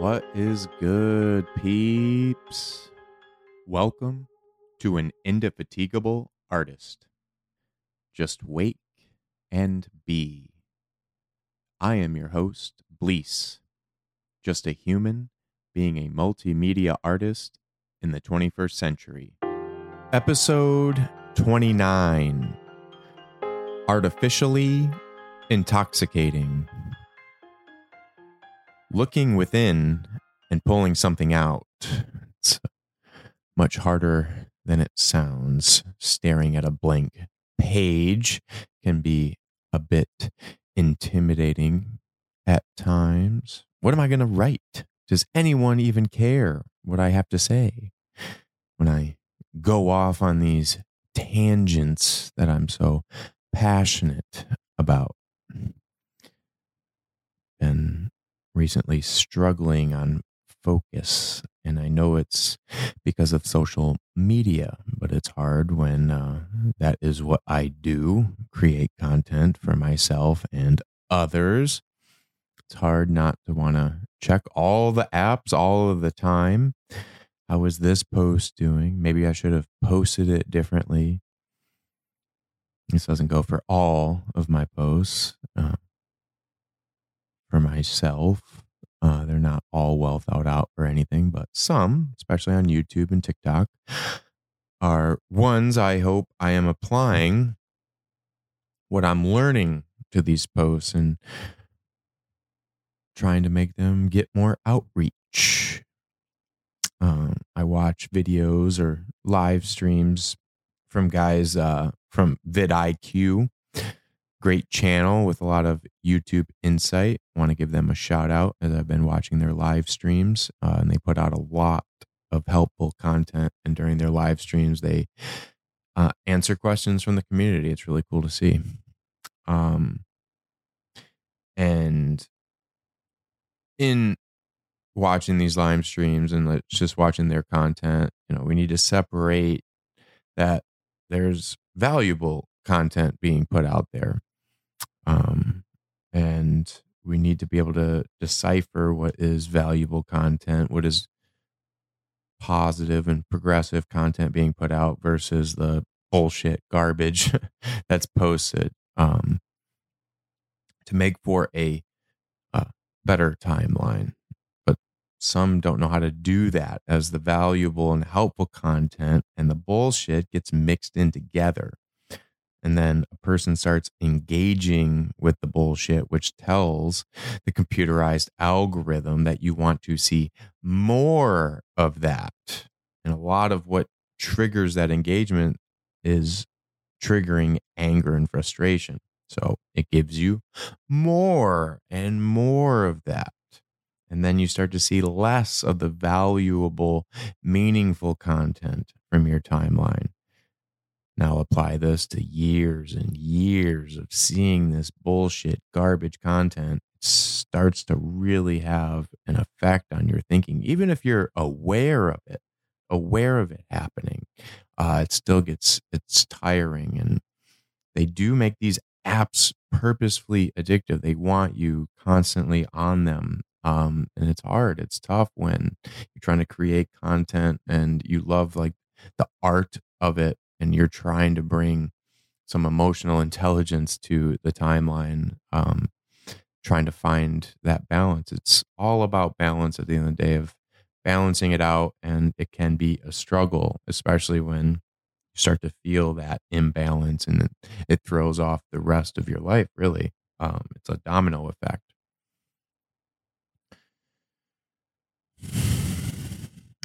What is good, peeps? Welcome to an indefatigable artist. Just wake and be. I am your host, Bleace, just a human being a multimedia artist in the 21st century. Episode 29 Artificially Intoxicating. Looking within and pulling something out. It's much harder than it sounds. Staring at a blank page can be a bit intimidating at times. What am I going to write? Does anyone even care what I have to say? When I go off on these tangents that I'm so passionate about. Been recently struggling on focus, and I know it's because of social media, but it's hard when uh, that is what I do create content for myself and others. It's hard not to want to check all the apps all of the time. How is this post doing? Maybe I should have posted it differently. This doesn't go for all of my posts. Uh, for myself, uh, they're not all well thought out or anything, but some, especially on YouTube and TikTok, are ones I hope I am applying what I'm learning to these posts and trying to make them get more outreach. Um, I watch videos or live streams from guys uh, from vidIQ. Great channel with a lot of YouTube insight. Want to give them a shout out as I've been watching their live streams, uh, and they put out a lot of helpful content. And during their live streams, they uh, answer questions from the community. It's really cool to see. Um, and in watching these live streams and just watching their content, you know, we need to separate that there's valuable content being put out there. Um, and we need to be able to decipher what is valuable content, what is positive and progressive content being put out versus the bullshit garbage that's posted um, to make for a, a better timeline But some don't know how to do that as the valuable and helpful content and the bullshit gets mixed in together. And then a person starts engaging with the bullshit, which tells the computerized algorithm that you want to see more of that. And a lot of what triggers that engagement is triggering anger and frustration. So it gives you more and more of that. And then you start to see less of the valuable, meaningful content from your timeline. Now apply this to years and years of seeing this bullshit, garbage content. Starts to really have an effect on your thinking, even if you're aware of it, aware of it happening. Uh, it still gets it's tiring, and they do make these apps purposefully addictive. They want you constantly on them um, and it's hard it's tough when you're trying to create content and you love like the art of it and you're trying to bring some emotional intelligence to the timeline um, trying to find that balance. It's all about balance at the end of the day of balancing it out and it can be a struggle especially when you start to feel that imbalance and it, it throws off the rest of your life really. Um, it's a domino effect.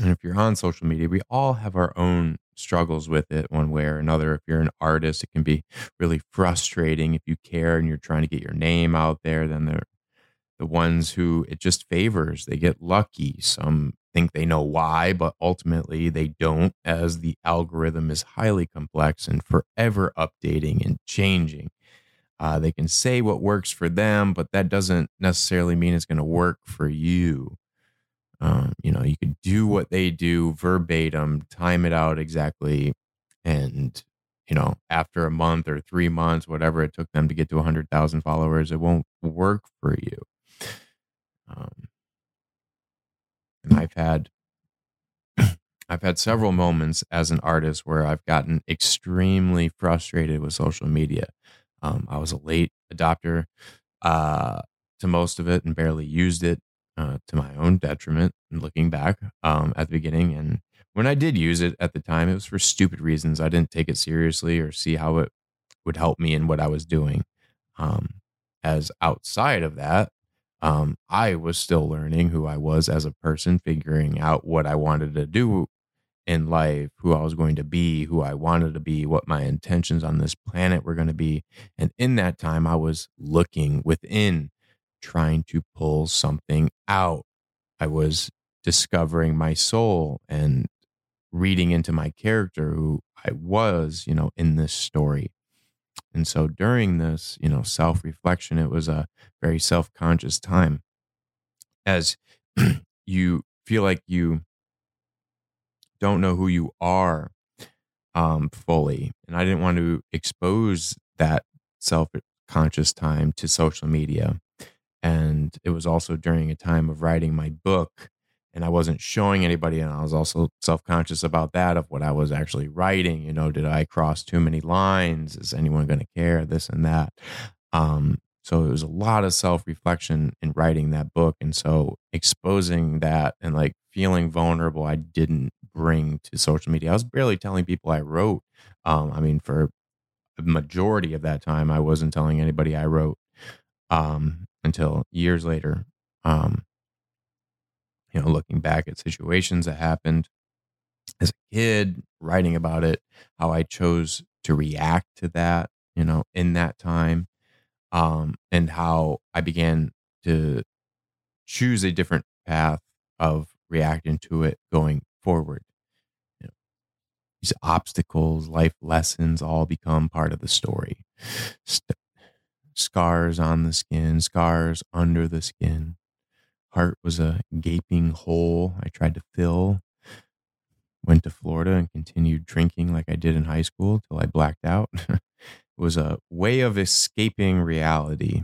And if you're on social media, we all have our own struggles with it one way or another. If you're an artist, it can be really frustrating. If you care and you're trying to get your name out there, then they're the ones who it just favors. They get lucky. Some think they know why, but ultimately they don't, as the algorithm is highly complex and forever updating and changing. Uh, they can say what works for them, but that doesn't necessarily mean it's going to work for you. Um, you know, you could do what they do verbatim, time it out exactly, and you know, after a month or three months, whatever it took them to get to 100,000 followers, it won't work for you. Um, And I've had I've had several moments as an artist where I've gotten extremely frustrated with social media. Um, I was a late adopter uh, to most of it and barely used it uh, to my own detriment. Looking back um, at the beginning, and when I did use it at the time, it was for stupid reasons. I didn't take it seriously or see how it would help me in what I was doing. Um, as outside of that, um, I was still learning who I was as a person, figuring out what I wanted to do in life, who I was going to be, who I wanted to be, what my intentions on this planet were going to be. And in that time, I was looking within, trying to pull something out. I was discovering my soul and reading into my character, who I was, you know, in this story. And so during this, you know, self reflection, it was a very self conscious time as you feel like you don't know who you are um, fully. And I didn't want to expose that self conscious time to social media. And it was also during a time of writing my book. And I wasn't showing anybody. And I was also self conscious about that of what I was actually writing. You know, did I cross too many lines? Is anyone going to care? This and that. Um, so it was a lot of self reflection in writing that book. And so exposing that and like feeling vulnerable, I didn't bring to social media. I was barely telling people I wrote. Um, I mean, for a majority of that time, I wasn't telling anybody I wrote um, until years later. Um, you know, looking back at situations that happened as a kid, writing about it, how I chose to react to that, you know, in that time um, and how I began to choose a different path of reacting to it going forward. You know, these obstacles, life lessons all become part of the story. St- scars on the skin, scars under the skin. Heart was a gaping hole I tried to fill. Went to Florida and continued drinking like I did in high school till I blacked out. It was a way of escaping reality.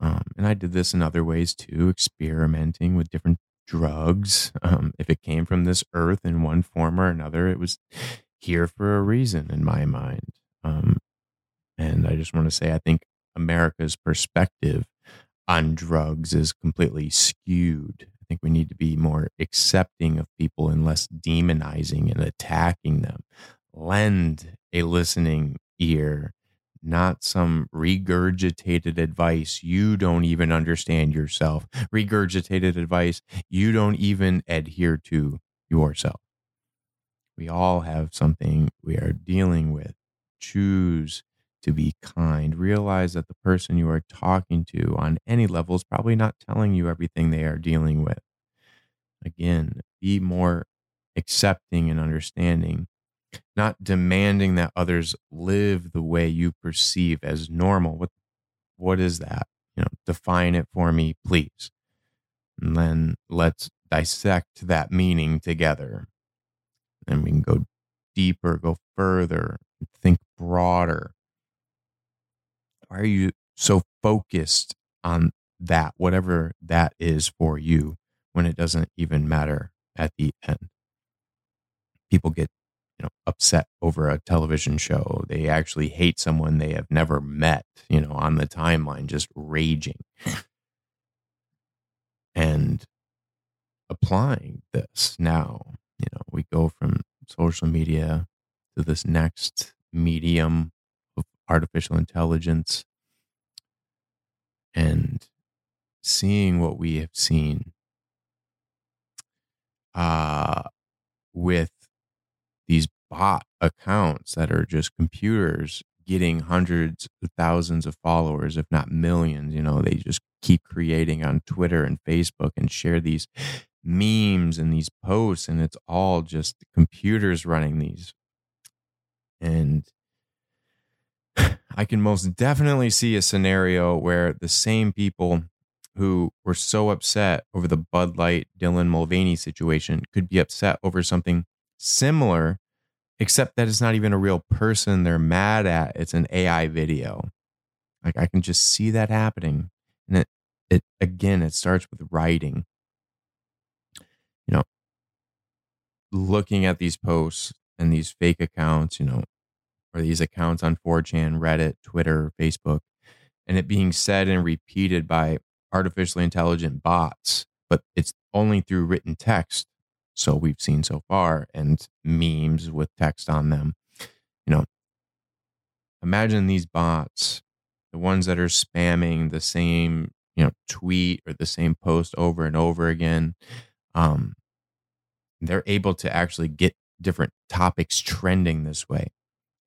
Um, and I did this in other ways too, experimenting with different drugs. Um, if it came from this earth in one form or another, it was here for a reason in my mind. Um, and I just want to say, I think America's perspective on drugs is completely skewed. I think we need to be more accepting of people and less demonizing and attacking them. Lend a listening ear, not some regurgitated advice you don't even understand yourself, regurgitated advice you don't even adhere to yourself. We all have something we are dealing with. Choose to be kind. Realize that the person you are talking to on any level is probably not telling you everything they are dealing with. Again, be more accepting and understanding not demanding that others live the way you perceive as normal. What what is that? You know, define it for me, please. And then let's dissect that meaning together. And we can go deeper, go further, think broader. Why are you so focused on that, whatever that is for you, when it doesn't even matter at the end? People get you know upset over a television show they actually hate someone they have never met you know on the timeline just raging and applying this now you know we go from social media to this next medium artificial intelligence and seeing what we have seen uh with these bot accounts that are just computers getting hundreds of thousands of followers, if not millions. You know, they just keep creating on Twitter and Facebook and share these memes and these posts, and it's all just computers running these. And I can most definitely see a scenario where the same people who were so upset over the Bud Light Dylan Mulvaney situation could be upset over something similar, except that it's not even a real person they're mad at. It's an AI video. Like I can just see that happening. And it, it again, it starts with writing. you know, looking at these posts and these fake accounts, you know, or these accounts on 4chan, Reddit, Twitter, Facebook, and it being said and repeated by artificially intelligent bots, but it's only through written text. So we've seen so far, and memes with text on them. You know, imagine these bots, the ones that are spamming the same, you know, tweet or the same post over and over again. Um, they're able to actually get different topics trending this way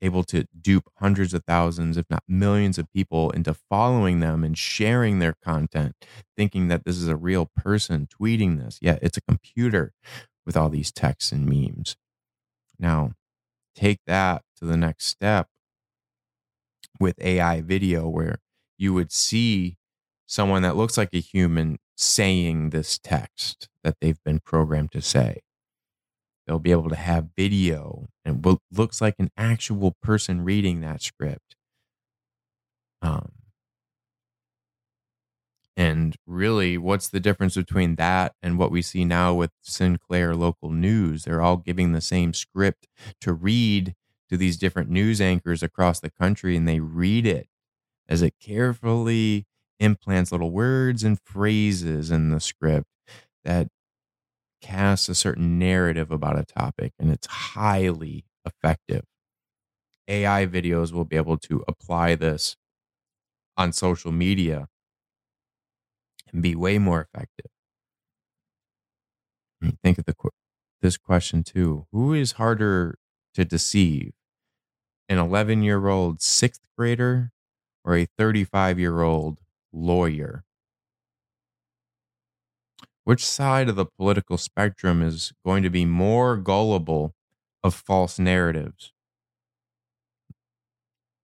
able to dupe hundreds of thousands, if not millions of people into following them and sharing their content, thinking that this is a real person tweeting this. Yet it's a computer with all these texts and memes. Now, take that to the next step with AI video, where you would see someone that looks like a human saying this text that they've been programmed to say. They'll be able to have video and what looks like an actual person reading that script. Um, and really, what's the difference between that and what we see now with Sinclair local news? They're all giving the same script to read to these different news anchors across the country, and they read it as it carefully implants little words and phrases in the script that casts a certain narrative about a topic and it's highly effective. AI videos will be able to apply this on social media and be way more effective. Think of the this question too: Who is harder to deceive, an 11 year old sixth grader or a 35 year old lawyer? Which side of the political spectrum is going to be more gullible of false narratives?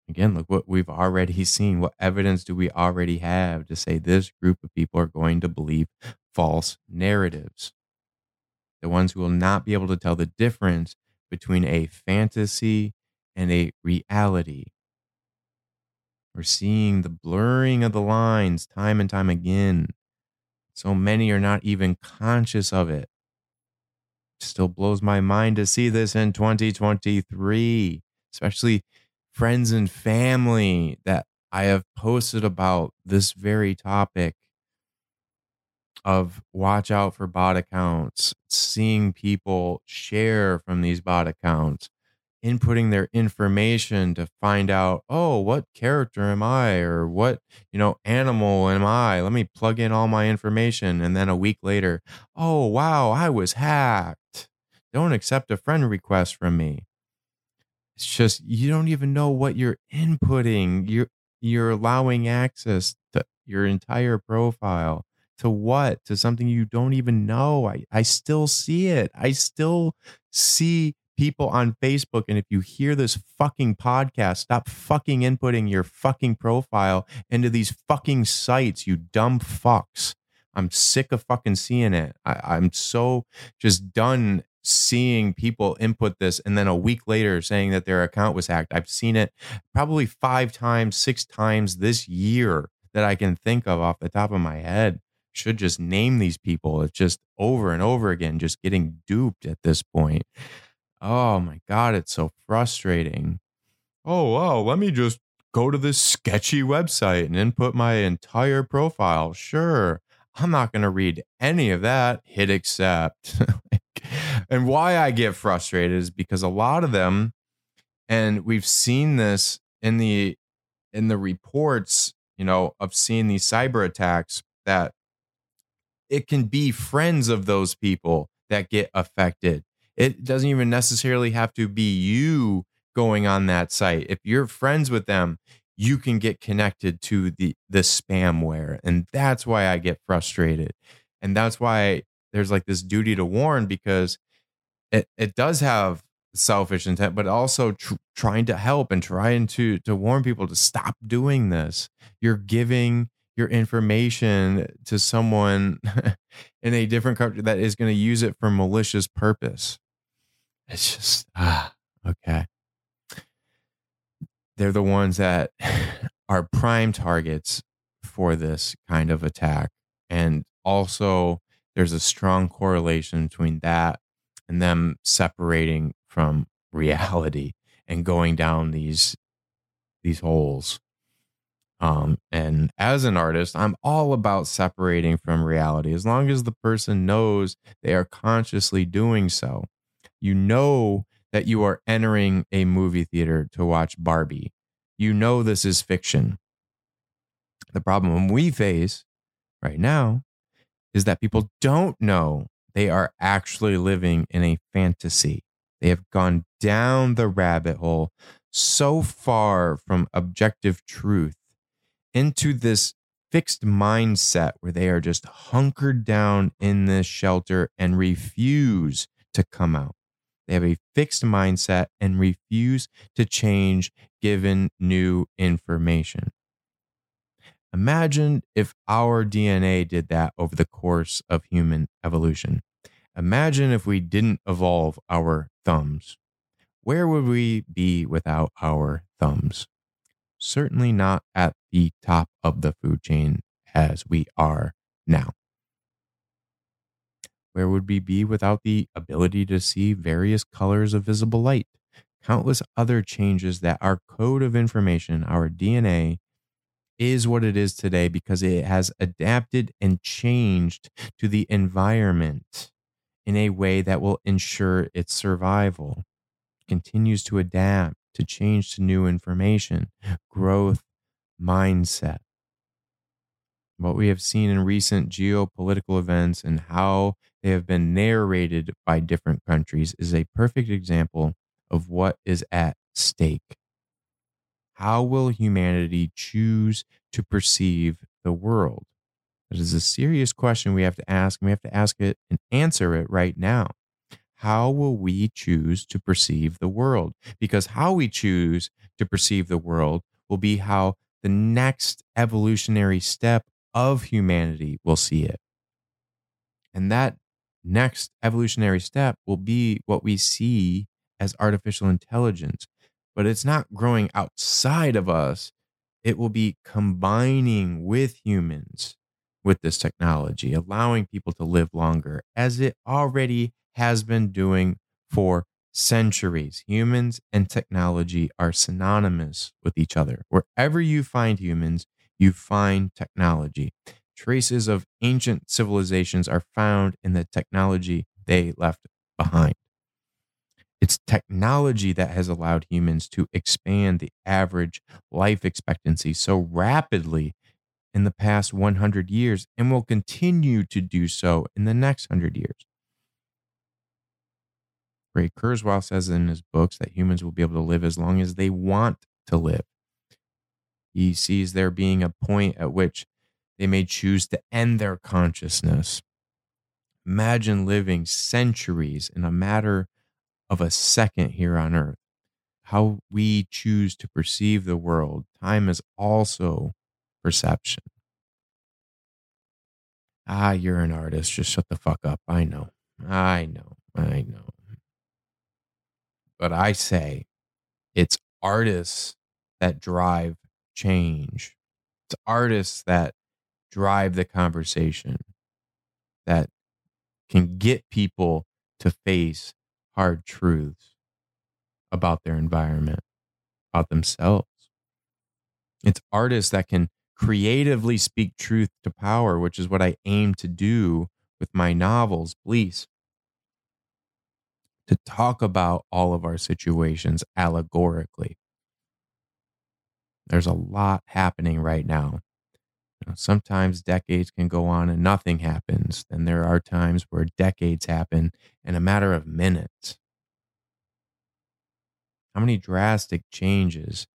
Again, look what we've already seen. What evidence do we already have to say this group of people are going to believe false narratives? The ones who will not be able to tell the difference between a fantasy and a reality. We're seeing the blurring of the lines time and time again. So many are not even conscious of it. Still blows my mind to see this in 2023, especially friends and family that I have posted about this very topic of watch out for bot accounts, seeing people share from these bot accounts, inputting their information to find out, oh, what character am I or what, you know, animal am I? Let me plug in all my information. And then a week later, oh, wow, I was hacked. Don't accept a friend request from me. It's just you don't even know what you're inputting. You're you're allowing access to your entire profile to what to something you don't even know i i still see it i still see people on Facebook. And if you hear this fucking podcast, stop fucking inputting your fucking profile into these fucking sites, you dumb fucks. I'm sick of fucking seeing it. I, am so just done seeing people input this and then a week later saying that their account was hacked. I've seen it probably five times, six times this year that I can think of off the top of my head. Should just name these people. It's just over and over again, just getting duped at this point. Oh my God, it's so frustrating. Oh, wow, let me just go to this sketchy website and input my entire profile. Sure. I'm not going to read any of that. Hit accept. and why I get frustrated is because a lot of them, and we've seen this in the in the reports, you know, of seeing these cyber attacks that it can be friends of those people that get affected it doesn't even necessarily have to be you going on that site. If you're friends with them, you can get connected to the the spamware. And that's why I get frustrated. And that's why there's like this duty to warn because it, it does have selfish intent, but also tr- trying to help and trying to to warn people to stop doing this. You're giving your information to someone in a different country that is going to use it for malicious purpose. It's just ah okay. They're the ones that are prime targets for this kind of attack and also there's a strong correlation between that and them separating from reality and going down these these holes um, and as an artist, I'm all about separating from reality as long as the person knows they are consciously doing so. You know that you are entering a movie theater to watch Barbie. You know this is fiction. The problem we face right now is that people don't know they are actually living in a fantasy. They have gone down the rabbit hole so far from objective truth into this fixed mindset where they are just hunkered down in this shelter and refuse to come out. They have a fixed mindset and refuse to change given new information. Imagine if our DNA did that over the course of human evolution. Imagine if we didn't evolve our thumbs. Where would we be without our thumbs? Certainly not at the top of the food chain as we are now. Where would we be without the ability to see various colors of visible light? Countless other changes that our code of information, our DNA, is what it is today because it has adapted and changed to the environment in a way that will ensure its survival. continues to adapt to change to new information, growth mindset. What we have seen in recent geopolitical events and how they have been narrated by different countries is a perfect example of what is at stake. How will humanity choose to perceive the world? That is a serious question we have to ask, and we have to ask it and answer it right now how will we choose to perceive the world? Because how we choose to perceive the world will be how the next evolutionary step of humanity will see it. And that next evolutionary step will be what we see as artificial intelligence. But it's not growing outside of us, it will be combining with humans with this technology, allowing people to live longer as it already has been doing for centuries. Humans and technology are synonymous with each other. Wherever you find humans, you find technology. Traces of ancient civilizations are found in the technology they left behind. It's technology that has allowed humans to expand the average life expectancy so rapidly in the past 100 years and will continue to do so in the next 100 years. Ray Kurzweil says in his books that humans will be able to live as long as they want to live. He sees there being a point at which they may choose to end their consciousness. Imagine living centuries in a matter of a second here on earth. How we choose to perceive the world. Time is also perception. Ah, you're an artist. Just shut the fuck up. I know. I know. I know. But I say it's artists that drive change. It's artists that drive the conversation that can get people to face hard truths about their environment, about themselves. It's artists that can creatively speak truth to power, which is what I aim to do with my novels, Please to talk about all of our situations allegorically. There's a lot happening right now. You know, sometimes decades can go on and nothing happens. Then there are times where decades happen in a matter of minutes. How many drastic changes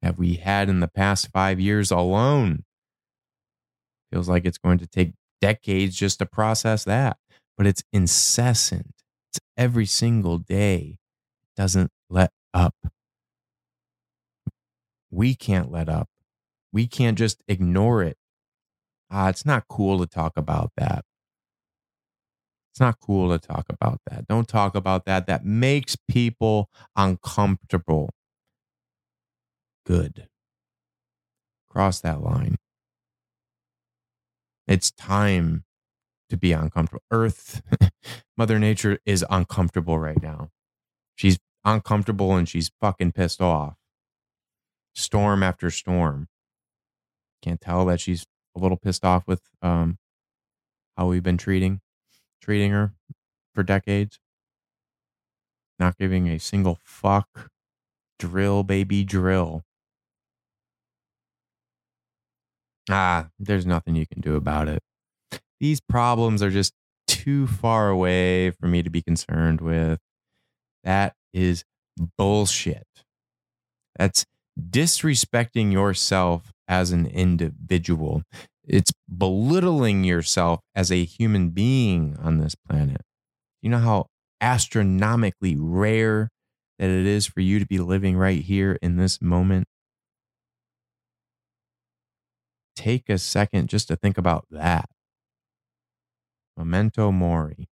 have we had in the past five years alone? Feels like it's going to take decades just to process that, but it's incessant. Every single day. Doesn't let up. We can't let up. We can't just ignore it. Ah, it's not cool to talk about that. It's not cool to talk about that. Don't talk about that. That makes people uncomfortable. Good. Cross that line. It's time to be uncomfortable. Earth, Mother Nature is uncomfortable right now. She's uncomfortable and she's fucking pissed off. Storm after storm. Can't tell that she's a little pissed off with um, how we've been treating treating her for decades. Not giving a single fuck. Drill, baby, drill. Ah, there's nothing you can do about it. These problems are just too far away for me to be concerned with. That is bullshit. That's disrespecting yourself as an individual. It's belittling yourself as a human being on this planet. You know how astronomically rare that it is for you to be living right here in this moment? Take a second just to think about that. Memento mori.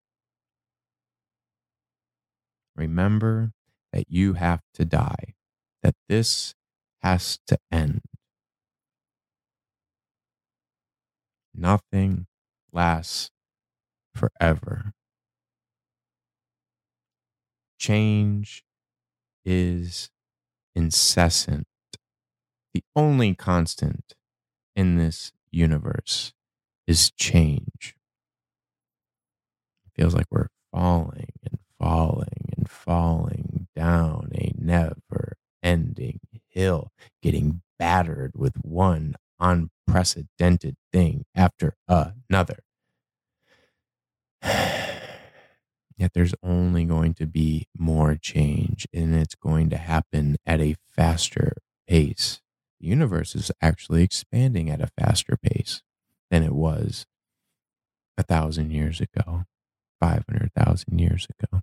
Remember that you have to die, that this has to end. Nothing lasts forever. Change is incessant. The only constant in this universe is change. Feels like we're falling and falling and falling down a never ending hill, getting battered with one unprecedented thing after another. Yet there's only going to be more change, and it's going to happen at a faster pace. The universe is actually expanding at a faster pace than it was a thousand years ago, 500,000 years ago.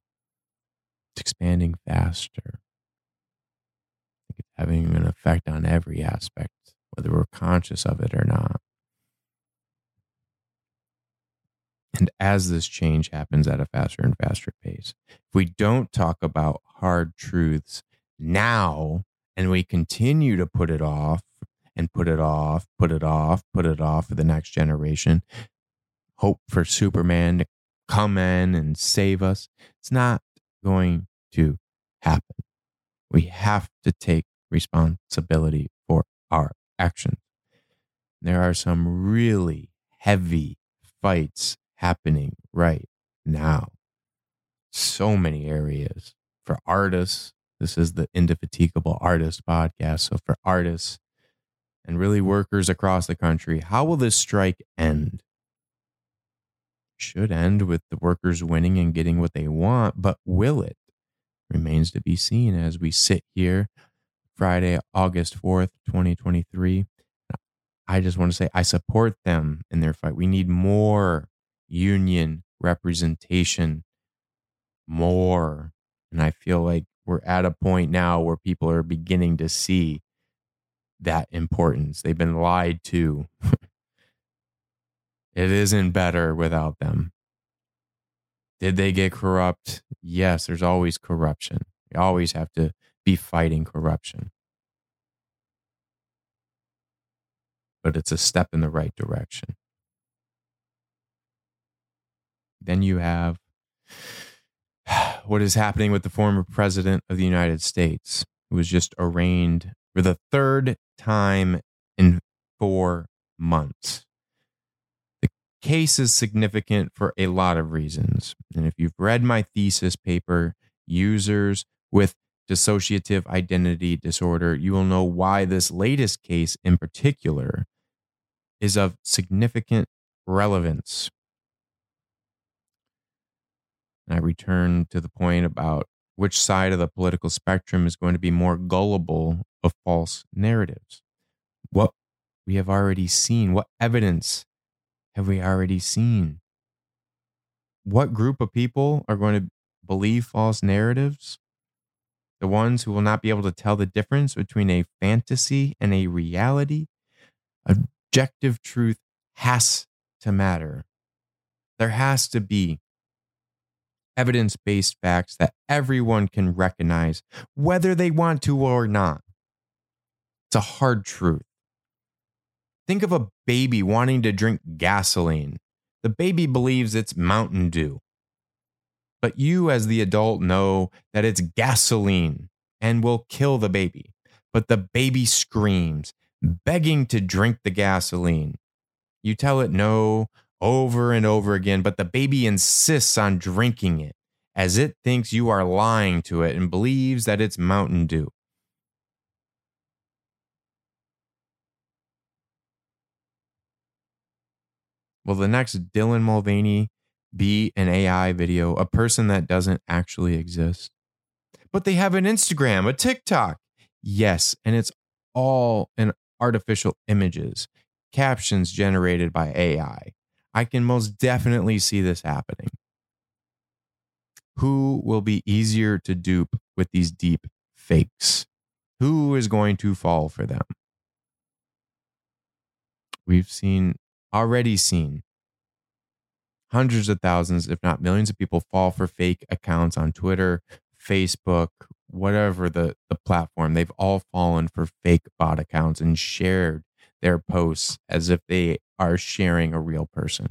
It's expanding faster. It's having an effect on every aspect, whether we're conscious of it or not. And as this change happens at a faster and faster pace, if we don't talk about hard truths now and we continue to put it off and put it off, put it off, put it off for the next generation, hope for Superman to come in and save us, it's not going to happen. We have to take responsibility for our actions. There are some really heavy fights happening right now. So many areas for artists. This is the Indefatigable Artist podcast. So, for artists and really workers across the country, how will this strike end? Should end with the workers winning and getting what they want, but will it? Remains to be seen as we sit here Friday, August 4th, 2023. I just want to say I support them in their fight. We need more union representation more. And I feel like we're at a point now where people are beginning to see that importance. They've been lied to. it isn't better without them. Did they get corrupt? Yes, there's always corruption. We always have to be fighting corruption. But it's a step in the right direction. Then you have what is happening with the former president of the United States, who was just arraigned for the third time in four months. Case is significant for a lot of reasons. And if you've read my thesis paper, Users with Dissociative Identity Disorder, you will know why this latest case in particular is of significant relevance and I return to the point about which side of the political spectrum is going to be more gullible of false narratives. What we have already seen, what evidence have we already seen? What group of people are going to believe false narratives? The ones who will not be able to tell the difference between a fantasy and a reality? Objective truth has to matter. There has to be evidence based facts that everyone can recognize, whether they want to or not. It's a hard truth. Think of a baby wanting to drink gasoline. the baby believes it's Mountain Dew. But you, as the adult, know that it's gasoline and will kill the baby. But the baby screams, begging to drink the gasoline. You tell it no over and over again, but the baby insists on drinking it as it thinks you are lying to it and believes that it's Mountain Dew. Will the next Dylan Mulvaney be an AI video, a person that doesn't actually exist? But they have an Instagram, a TikTok. Yes, and it's all in artificial images, captions generated by AI. I can most definitely see this happening. Who will be easier to dupe with these deep fakes? Who is going to fall for them? We've seen already seen hundreds of thousands, if not millions of people fall for fake accounts on Twitter, Facebook, whatever the, the platform. They've all fallen for fake bot accounts and shared their posts as if they are sharing a real person.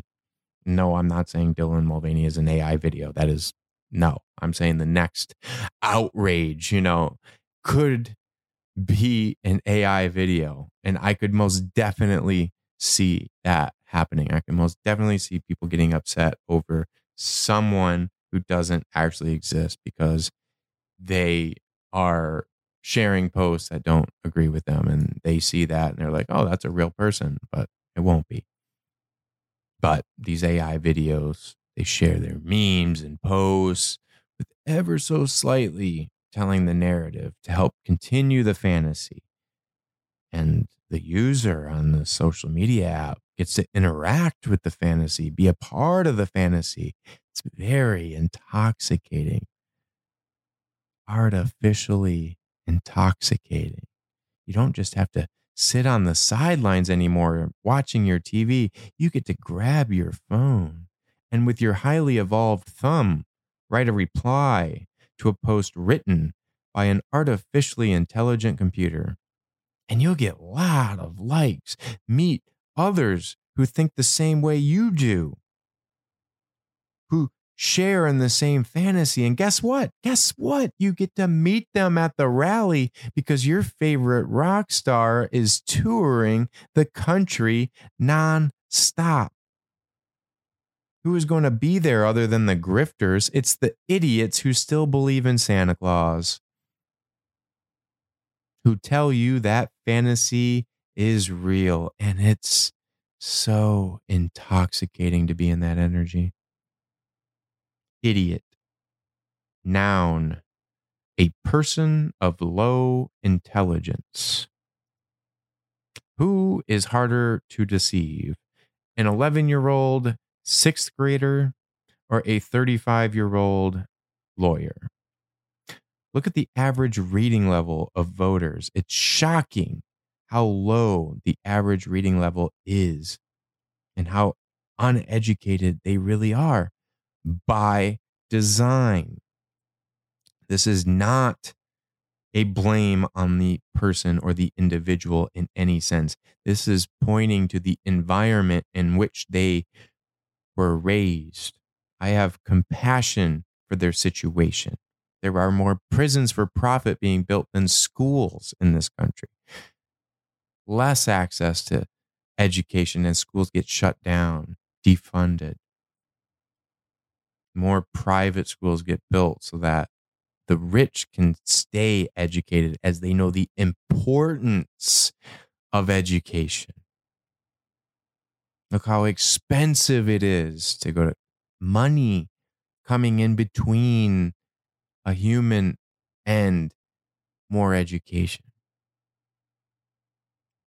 No, I'm not saying Dylan Mulvaney is an AI video. That is no. I'm saying the next outrage, you know, could be an AI video. And I could most definitely see that happening. I can most definitely see people getting upset over someone who doesn't actually exist because they are sharing posts that don't agree with them and they see that and they're like, oh, that's a real person, but it won't be. But these AI videos, they share their memes and posts with ever so slightly telling the narrative to help continue the fantasy. And the user on the social media app gets to interact with the fantasy, be a part of the fantasy. It's very intoxicating, artificially intoxicating. You don't just have to sit on the sidelines anymore watching your TV. You get to grab your phone and with your highly evolved thumb, write a reply to a post written by an artificially intelligent computer and you'll get a lot of likes. Meet others who think the same way you do, who share in the same fantasy. And guess what? Guess what? You get to meet them at the rally because your favorite rock star is touring the country nonstop. Who is going to be there other than the grifters? It's the idiots who still believe in Santa Claus who tell you that fantasy is real and it's so intoxicating to be in that energy. Idiot. Noun. A person of low intelligence. Who is harder to deceive? An 11 year old sixth grader or a 35 year old lawyer? Look at the average reading level of voters. It's shocking how low the average reading level is and how uneducated they really are by design. This is not a blame on the person or the individual in any sense. This is pointing to the environment in which they were raised. I have compassion for their situation. There are more prisons for profit being built than schools in this country. Less access to education and schools get shut down, defunded. More private schools get built so that the rich can stay educated as they know the importance of education. Look how expensive it is to go to money coming in between a human and more education.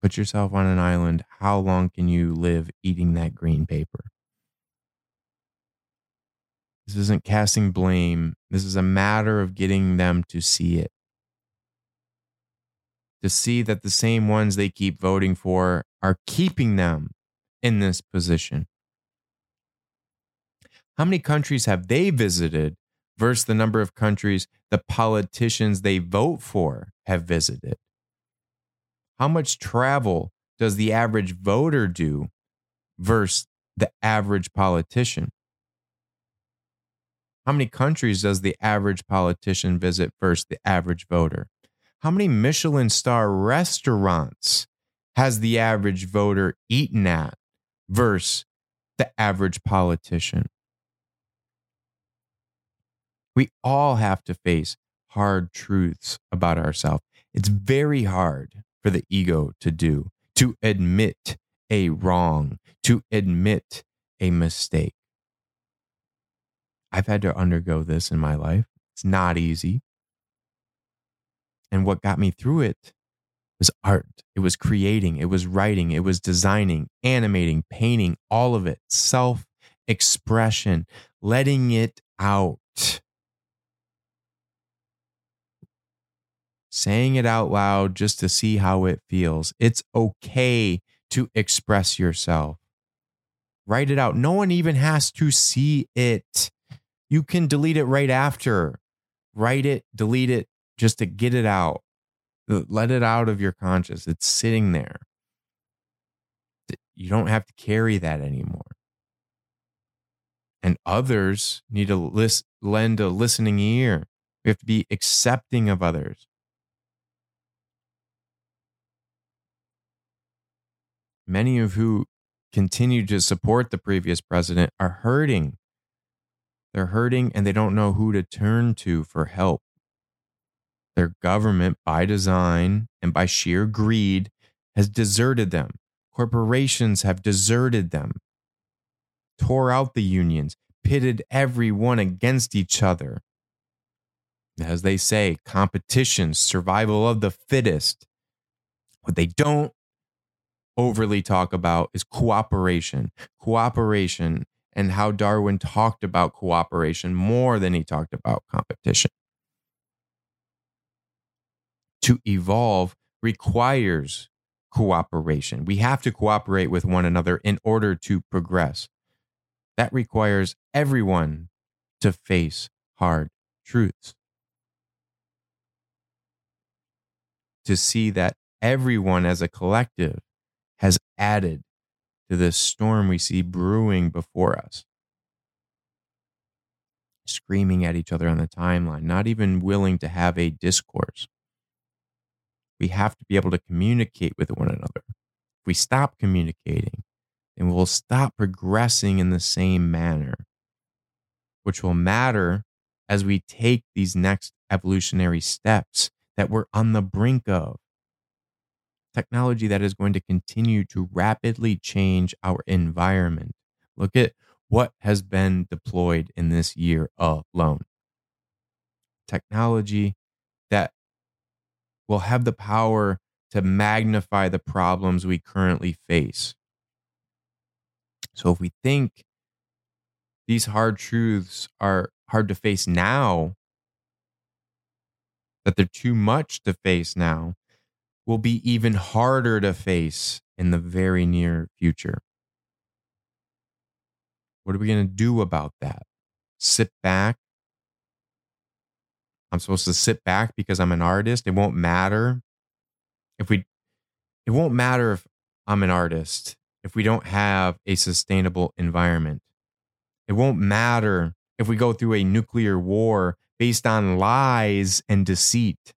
Put yourself on an island. How long can you live eating that green paper? This isn't casting blame. This is a matter of getting them to see it. To see that the same ones they keep voting for are keeping them in this position. How many countries have they visited versus the number of countries the politicians they vote for have visited? How much travel does the average voter do versus the average politician? How many countries does the average politician visit versus the average voter? How many Michelin star restaurants has the average voter eaten at versus the average politician? We all have to face hard truths about ourselves. It's very hard for the ego to do, to admit a wrong, to admit a mistake. I've had to undergo this in my life. It's not easy. And what got me through it was art. It was creating, it was writing, it was designing, animating, painting, all of it, self expression, letting it out. Saying it out loud just to see how it feels. It's okay to express yourself. Write it out. No one even has to see it. You can delete it right after. Write it, delete it, just to get it out. Let it out of your conscious. It's sitting there. You don't have to carry that anymore. And others need to list, lend a listening ear. We have to be accepting of others. Many of who continue to support the previous president are hurting. They're hurting and they don't know who to turn to for help. Their government, by design and by sheer greed, has deserted them. Corporations have deserted them, tore out the unions, pitted everyone against each other. As they say, competition, survival of the fittest. What they don't overly talk about is cooperation. Cooperation and how Darwin talked about cooperation more than he talked about competition to evolve requires cooperation. We have to cooperate with one another in order to progress. That requires everyone to face hard truths. To see that everyone as a collective added to this storm we see brewing before us. Screaming at each other on the timeline, not even willing to have a discourse. We have to be able to communicate with one another. If we stop communicating, then we'll stop progressing in the same manner, which will matter as we take these next evolutionary steps that we're on the brink of. Technology that is going to continue to rapidly change our environment. Look at what has been deployed in this year alone. Technology that will have the power to magnify the problems we currently face. So if we think these hard truths are hard to face now, that they're too much to face now, will be even harder to face in the very near future. What are we going to do about that? Sit back I'm supposed to sit back because I'm an artist. It won't matter if we, it won't matter if I'm an artist if we don't have a sustainable environment. It won't matter if we go through a nuclear war based on lies and deceit.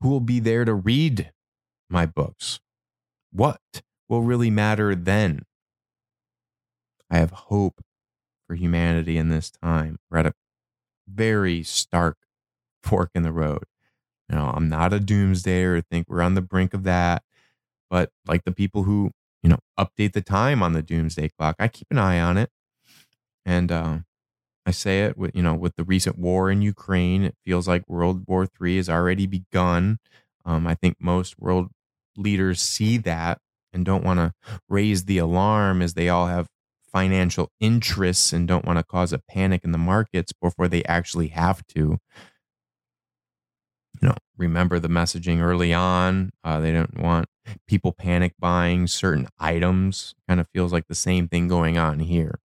Who will be there to read my books? What will really matter then? I have hope for humanity in this time. We're at a very stark fork in the road. You know, I'm not a doomsdayer or think we're on the brink of that. But like the people who, you know, update the time on the doomsday clock, I keep an eye on it. And uh, I say it with, you know, with the recent war in Ukraine, it feels like World War III has already begun. Um, I think most world leaders see that and don't want to raise the alarm as they all have financial interests and don't want to cause a panic in the markets before they actually have to. You know, remember the messaging early on. Uh, they don't want people panic buying certain items. Kind of feels like the same thing going on here.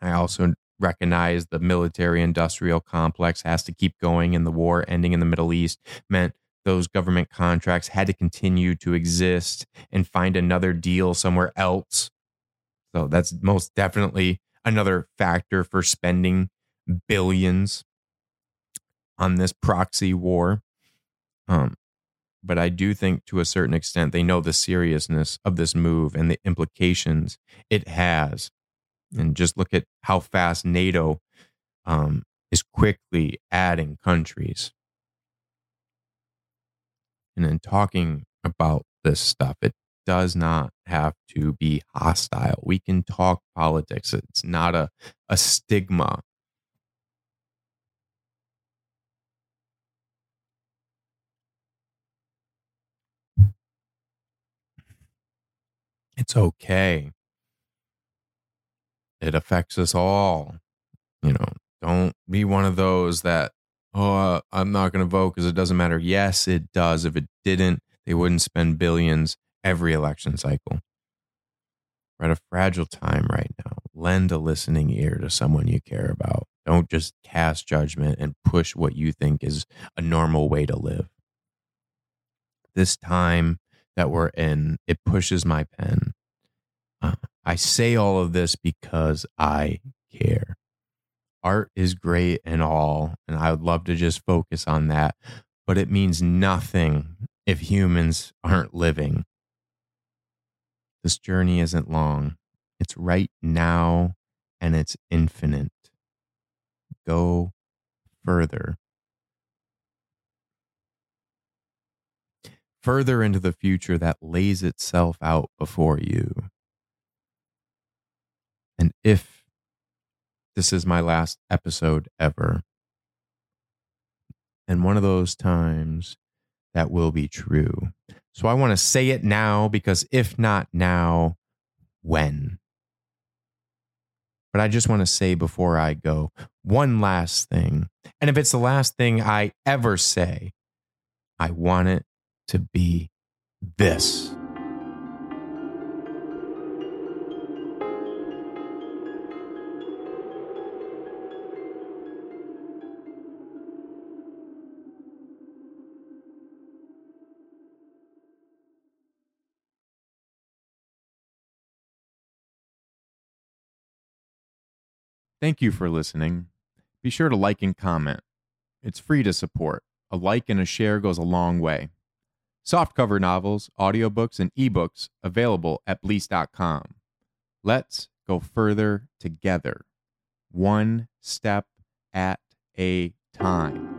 I also recognize the military industrial complex has to keep going and the war ending in the Middle East meant those government contracts had to continue to exist and find another deal somewhere else So that's most definitely another factor for spending billions on this proxy war. Um, but I do think to a certain extent they know the seriousness of this move and the implications it has. And just look at how fast NATO um, is quickly adding countries. And in talking about this stuff, it does not have to be hostile. We can talk politics. It's not a, a stigma It's okay. It affects us all. You know, don't be one of those that, oh, I'm not going to vote because it doesn't matter. Yes, it does. If it didn't, they wouldn't spend billions every election cycle. We're at a fragile time right now. Lend a listening ear to someone you care about. Don't just cast judgment and push what you think is a normal way to live. This time that we're in, it pushes my pen. Uh, I say all of this because I care. Art is great and all, and I would love to just focus on that, but it means nothing if humans aren't living. This journey isn't long, it's right now and it's infinite. Go further. further into the future that lays itself out before you. And if this is my last episode ever, and one of those times that will be true. So I want to say it now because if not now, when? But I just want to say before I go one last thing. And if it's the last thing I ever say, I want it to be this. Thank you for listening. Be sure to like and comment. It's free to support. A like and a share goes a long way. Softcover novels, audiobooks, and ebooks available at Bleace.com. Let's go further together, one step at a time.